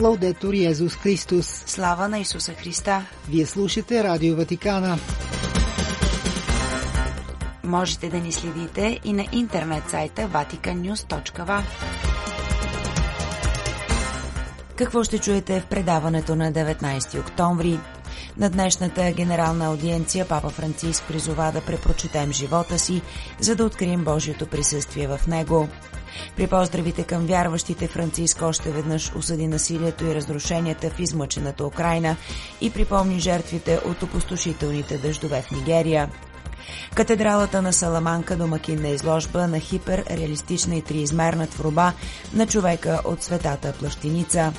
Лаудетор Йезус Христос. Слава на Исуса Христа! Вие слушате Радио Ватикана. Можете да ни следите и на интернет сайта vaticannews.va Какво ще чуете в предаването на 19 октомври? На днешната генерална аудиенция Папа Франциск призова да препрочетем живота си, за да открием Божието присъствие в него. При поздравите към вярващите Франциск още веднъж осъди насилието и разрушенията в измъчената Украина и припомни жертвите от опустошителните дъждове в Нигерия. Катедралата на Саламанка домакин на изложба на хиперреалистична и триизмерна творба на човека от светата плащиница.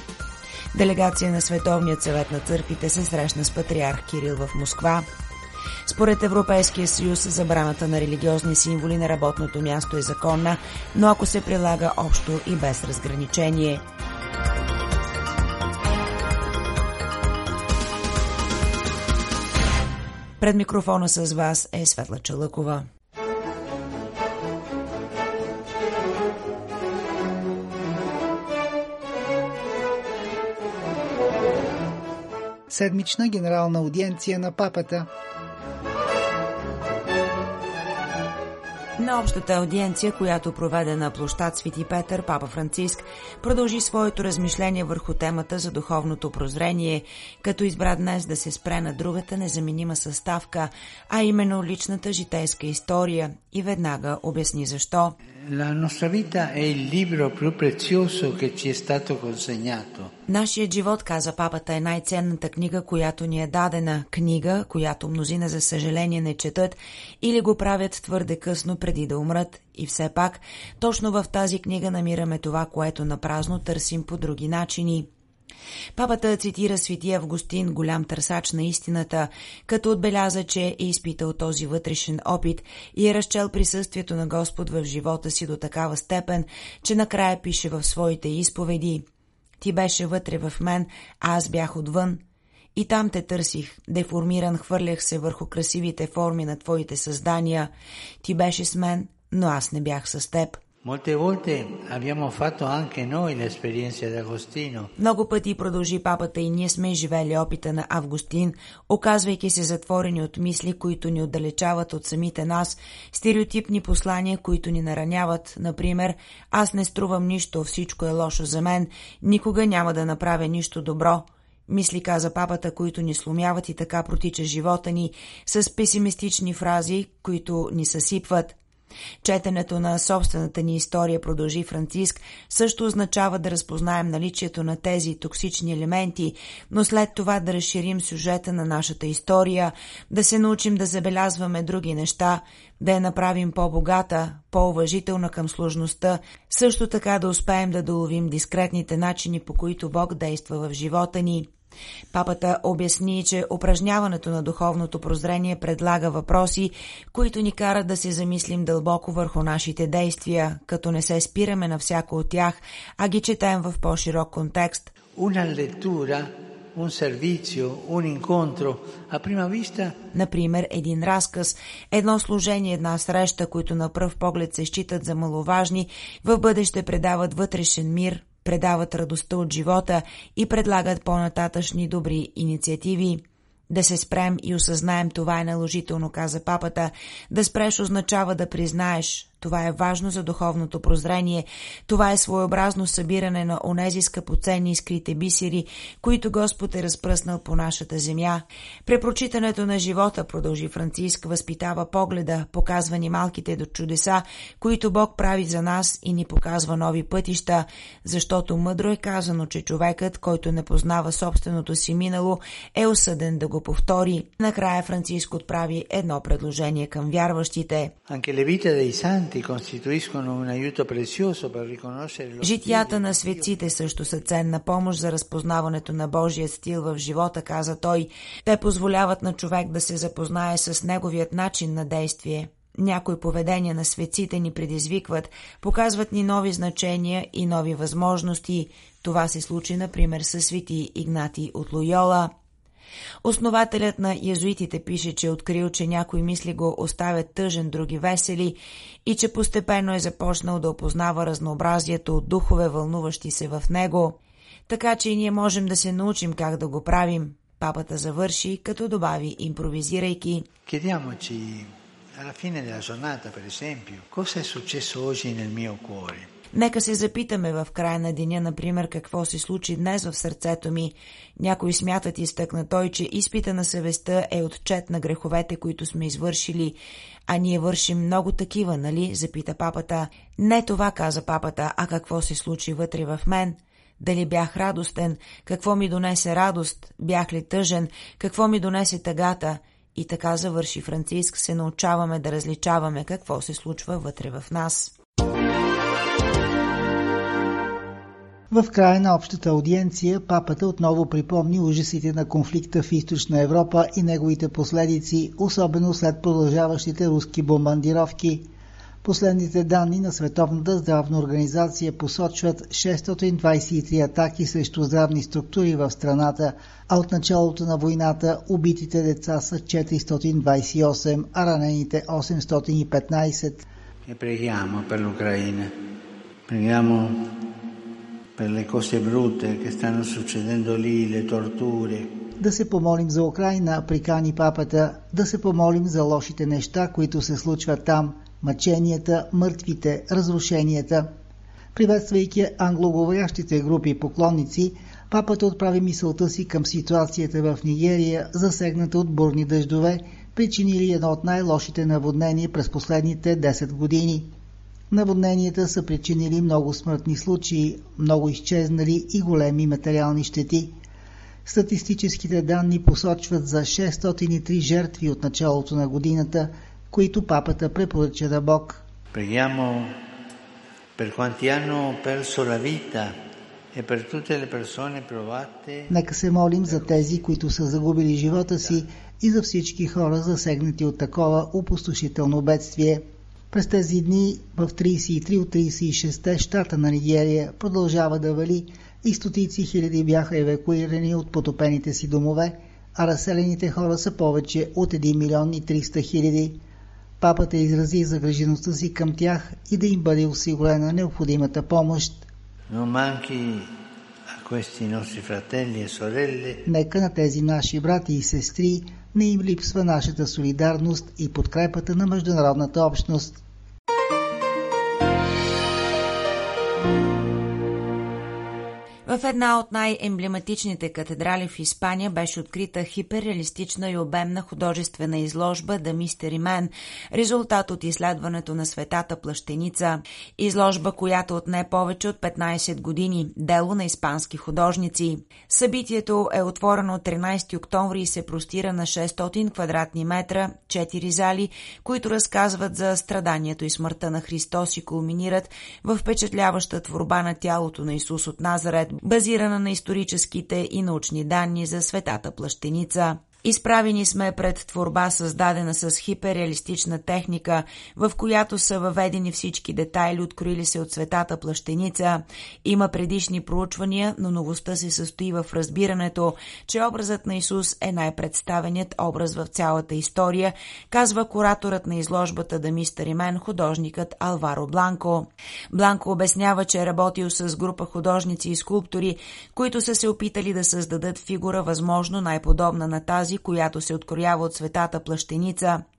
Делегация на Световният съвет на църквите се срещна с патриарх Кирил в Москва. Според Европейския съюз, забраната на религиозни символи на работното място е законна, но ако се прилага общо и без разграничение. Пред микрофона с вас е Светла Чалъкова. Седмична генерална аудиенция на папата – На общата аудиенция, която проведе на площад Свети Петър, Папа Франциск продължи своето размишление върху темата за духовното прозрение, като избра днес да се спре на другата незаменима съставка, а именно личната житейска история и веднага обясни защо. La nostra vita è il libro più prezioso che ci è stato consegnato. Нашият живот, каза папата, е най-ценната книга, която ни е дадена. Книга, която мнозина за съжаление не четат или го правят твърде късно преди да умрат. И все пак, точно в тази книга намираме това, което напразно търсим по други начини. Папата цитира свети Августин, голям търсач на истината, като отбеляза, че е изпитал този вътрешен опит и е разчел присъствието на Господ в живота си до такава степен, че накрая пише в своите изповеди «Ти беше вътре в мен, а аз бях отвън. И там те търсих, деформиран хвърлях се върху красивите форми на твоите създания. Ти беше с мен, но аз не бях с теб». Много пъти продължи папата и ние сме живели опита на Августин, оказвайки се затворени от мисли, които ни отдалечават от самите нас, стереотипни послания, които ни нараняват, например, аз не струвам нищо, всичко е лошо за мен, никога няма да направя нищо добро. Мисли каза папата, които ни сломяват и така протича живота ни, с песимистични фрази, които ни съсипват – Четенето на собствената ни история, продължи Франциск, също означава да разпознаем наличието на тези токсични елементи, но след това да разширим сюжета на нашата история, да се научим да забелязваме други неща, да я направим по-богата, по-уважителна към сложността, също така да успеем да доловим дискретните начини, по които Бог действа в живота ни – Папата обясни, че упражняването на духовното прозрение предлага въпроси, които ни карат да се замислим дълбоко върху нашите действия, като не се спираме на всяко от тях, а ги четем в по-широк контекст. Una lettura un servizio, un incontro, a prima vista... Например, един разказ, едно служение, една среща, които на пръв поглед се считат за маловажни, в бъдеще предават вътрешен мир, предават радостта от живота и предлагат по-нататъчни добри инициативи. Да се спрем и осъзнаем това е наложително, каза папата. Да спреш означава да признаеш, това е важно за духовното прозрение. Това е своеобразно събиране на онези скъпоценни скрите бисери, които Господ е разпръснал по нашата земя. Препрочитането на живота, продължи Франциск, възпитава погледа, показва ни малките до чудеса, които Бог прави за нас и ни показва нови пътища, защото мъдро е казано, че човекът, който не познава собственото си минало, е осъден да го повтори. Накрая Франциск отправи едно предложение към вярващите. Житията на светците също са ценна помощ за разпознаването на Божия стил в живота, каза той. Те позволяват на човек да се запознае с неговият начин на действие. Някои поведения на светците ни предизвикват, показват ни нови значения и нови възможности. Това се случи, например, с свети Игнати от Лойола – Основателят на язуитите пише, че е открил, че някои мисли го оставят тъжен, други весели и че постепенно е започнал да опознава разнообразието от духове, вълнуващи се в него. така че и ние можем да се научим как да го правим. Папата завърши, като добави импровизирайки. Chiediamoci alla fine della giornata, per esempio, cosa è successo oggi nel mio cuore. Нека се запитаме в края на деня, например, какво се случи днес в сърцето ми. Някои смятат изтъкна той, че изпита на съвестта е отчет на греховете, които сме извършили. А ние вършим много такива, нали? запита папата. Не това, каза папата, а какво се случи вътре в мен. Дали бях радостен? Какво ми донесе радост? Бях ли тъжен? Какво ми донесе тъгата? И така завърши Франциск, се научаваме да различаваме какво се случва вътре в нас. В края на общата аудиенция папата отново припомни ужасите на конфликта в Източна Европа и неговите последици, особено след продължаващите руски бомбардировки. Последните данни на Световната здравна организация посочват 623 атаки срещу здравни структури в страната, а от началото на войната убитите деца са 428, а ранените 815. E preghiamo per l'Ucraina. Preghiamo per le cose brutte che stanno succedendo lì, le torture. Да се помолим за Украина, прикани папата, да се помолим за лошите неща, които се случват там, мъченията, мъртвите, разрушенията. Приветствайки англоговорящите групи поклонници, папата отправи мисълта си към ситуацията в Нигерия, засегната от бурни дъждове, причинили едно от най-лошите наводнения през последните 10 години – Наводненията са причинили много смъртни случаи, много изчезнали и големи материални щети. Статистическите данни посочват за 603 жертви от началото на годината, които папата препоръча да Бог. Preghiamo per quanti hanno perso la vita e per tutte le persone provate. Нека се молим за тези, които са загубили живота си и за всички хора засегнати от такова опустошително бедствие – през тези дни в 33 от 36 щата на Нигерия продължава да вали и стотици хиляди бяха евакуирани от потопените си домове, а разселените хора са повече от 1 милион и 300 хиляди. Папата изрази загрежеността си към тях и да им бъде осигурена необходимата помощ. E Нека на тези наши брати и сестри не им липсва нашата солидарност и подкрепата на международната общност. В една от най-емблематичните катедрали в Испания беше открита хиперреалистична и обемна художествена изложба The Mystery Man, резултат от изследването на светата плащеница. Изложба, която отне повече от 15 години, дело на испански художници. Събитието е отворено от 13 октомври и се простира на 600 квадратни метра, 4 зали, които разказват за страданието и смъртта на Христос и кулминират в впечатляваща творба на тялото на Исус от Назарет, базирана на историческите и научни данни за светата плащеница. Изправени сме пред творба, създадена с хиперреалистична техника, в която са въведени всички детайли, откроили се от светата плащеница. Има предишни проучвания, но новостта се състои в разбирането, че образът на Исус е най-представеният образ в цялата история, казва кураторът на изложбата да мистери мен, художникът Алваро Бланко. Бланко обяснява, че е работил с група художници и скулптори, които са се опитали да създадат фигура възможно най-подобна на тази, която се откроява от светата плащеница –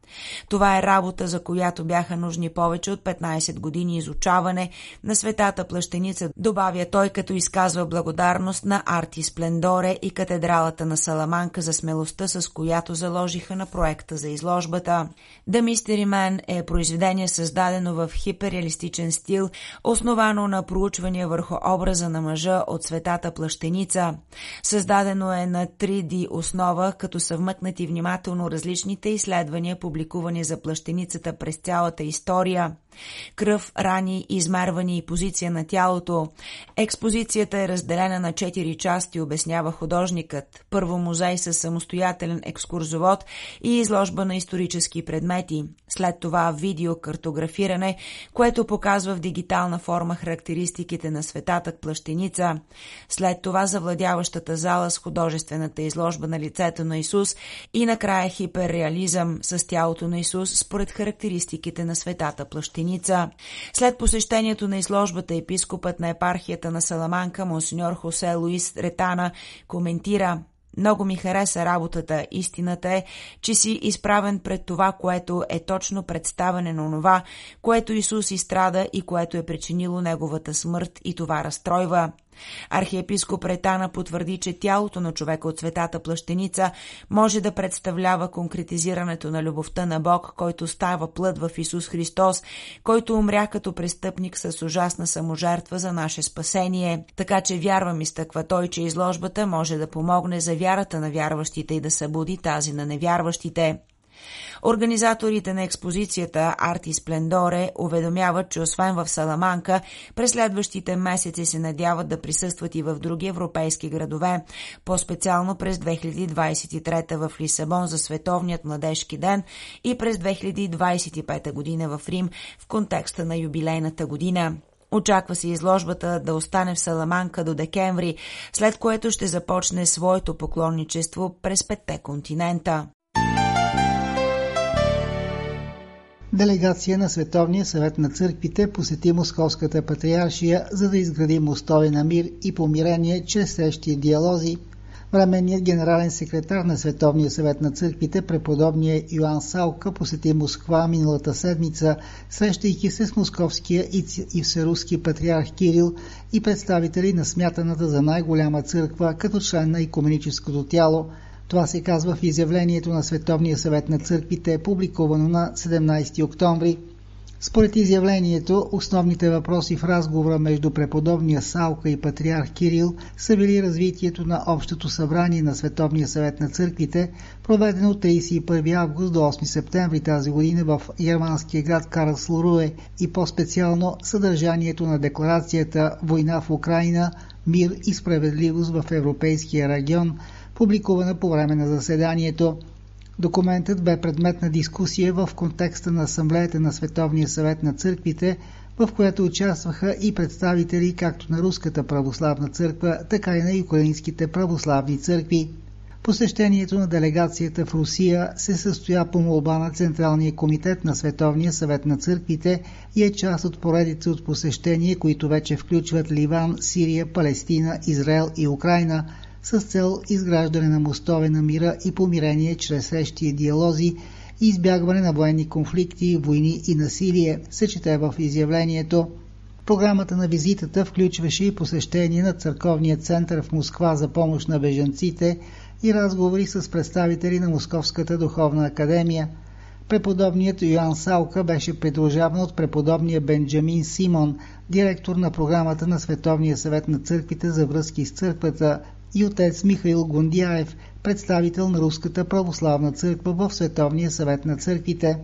това е работа, за която бяха нужни повече от 15 години изучаване на светата плащеница, добавя той, като изказва благодарност на Арти Сплендоре и катедралата на Саламанка за смелостта, с която заложиха на проекта за изложбата. The Mystery Man е произведение създадено в хиперреалистичен стил, основано на проучвания върху образа на мъжа от светата плащеница. Създадено е на 3D основа, като са вмъкнати внимателно различните изследвания, публикувани публикувани за плащеницата през цялата история кръв, рани, измерване и позиция на тялото. Експозицията е разделена на четири части, обяснява художникът. Първо музей с самостоятелен екскурзовод и изложба на исторически предмети. След това видеокартографиране, което показва в дигитална форма характеристиките на светата плащеница. След това завладяващата зала с художествената изложба на лицето на Исус и накрая хиперреализъм с тялото на Исус според характеристиките на светата плащеница плащеница. След посещението на изложбата епископът на епархията на Саламанка, монсеньор Хосе Луис Ретана, коментира много ми хареса работата. Истината е, че си изправен пред това, което е точно представане на това, което Исус изстрада и което е причинило неговата смърт и това разстройва. Архиепископ Ретана потвърди, че тялото на човека от светата плащеница може да представлява конкретизирането на любовта на Бог, който става плът в Исус Христос, който умря като престъпник с ужасна саможертва за наше спасение. Така че вярвам изтъква той, че изложбата може да помогне за вярата на вярващите и да събуди тази на невярващите. Организаторите на експозицията Арти Сплендоре уведомяват, че освен в Саламанка, през следващите месеци се надяват да присъстват и в други европейски градове, по-специално през 2023 в Лисабон за Световният младежки ден и през 2025 година в Рим в контекста на юбилейната година. Очаква се изложбата да остане в Саламанка до декември, след което ще започне своето поклонничество през петте континента. Делегация на Световния съвет на църквите посети Московската патриаршия, за да изгради мостове на мир и помирение чрез срещи и диалози. Временният генерален секретар на Световния съвет на църквите, преподобния Йоан Салка, посети Москва миналата седмица, срещайки се с московския и всеруски патриарх Кирил и представители на смятаната за най-голяма църква като член на екуменическото тяло – това се казва в изявлението на Световния съвет на църквите, публикувано на 17 октомври. Според изявлението, основните въпроси в разговора между преподобния Салка и патриарх Кирил са били развитието на Общото събрание на Световния съвет на църквите, проведено от 31 август до 8 септември тази година в германския град Карлслруе и по-специално съдържанието на декларацията «Война в Украина, мир и справедливост в Европейския регион», публикувана по време на заседанието. Документът бе предмет на дискусия в контекста на Асамблеята на Световния съвет на църквите, в която участваха и представители както на Руската православна църква, така и на украинските православни църкви. Посещението на делегацията в Русия се състоя по молба на Централния комитет на Световния съвет на църквите и е част от поредица от посещения, които вече включват Ливан, Сирия, Палестина, Израел и Украина – с цел изграждане на мостове на мира и помирение чрез срещи и диалози и избягване на военни конфликти, войни и насилие, се чете в изявлението. Програмата на визитата включваше и посещение на Църковния център в Москва за помощ на бежанците и разговори с представители на Московската духовна академия. Преподобният Йоан Салка беше придружаван от преподобния Бенджамин Симон, директор на програмата на Световния съвет на църквите за връзки с църквата и отец Михаил Гондяев, представител на Руската православна църква в Световния съвет на църквите.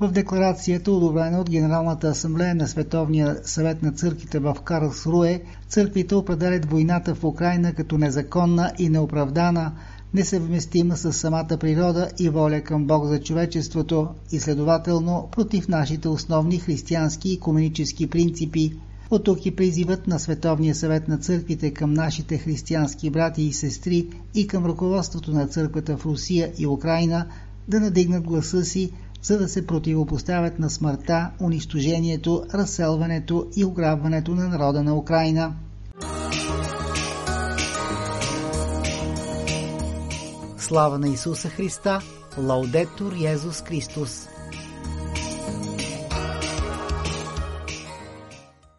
В декларацията, одобрена от Генералната асамблея на Световния съвет на църквите в Карлсруе, църквите определят войната в Украина като незаконна и неоправдана, несъвместима с самата природа и воля към Бог за човечеството и следователно против нашите основни християнски и комунически принципи – от тук и призивът на Световния съвет на църквите към нашите християнски брати и сестри и към ръководството на църквата в Русия и Украина да надигнат гласа си, за да се противопоставят на смъртта, унищожението, разселването и ограбването на народа на Украина. Слава на Исуса Христа! Лаудетур Йезус Христос!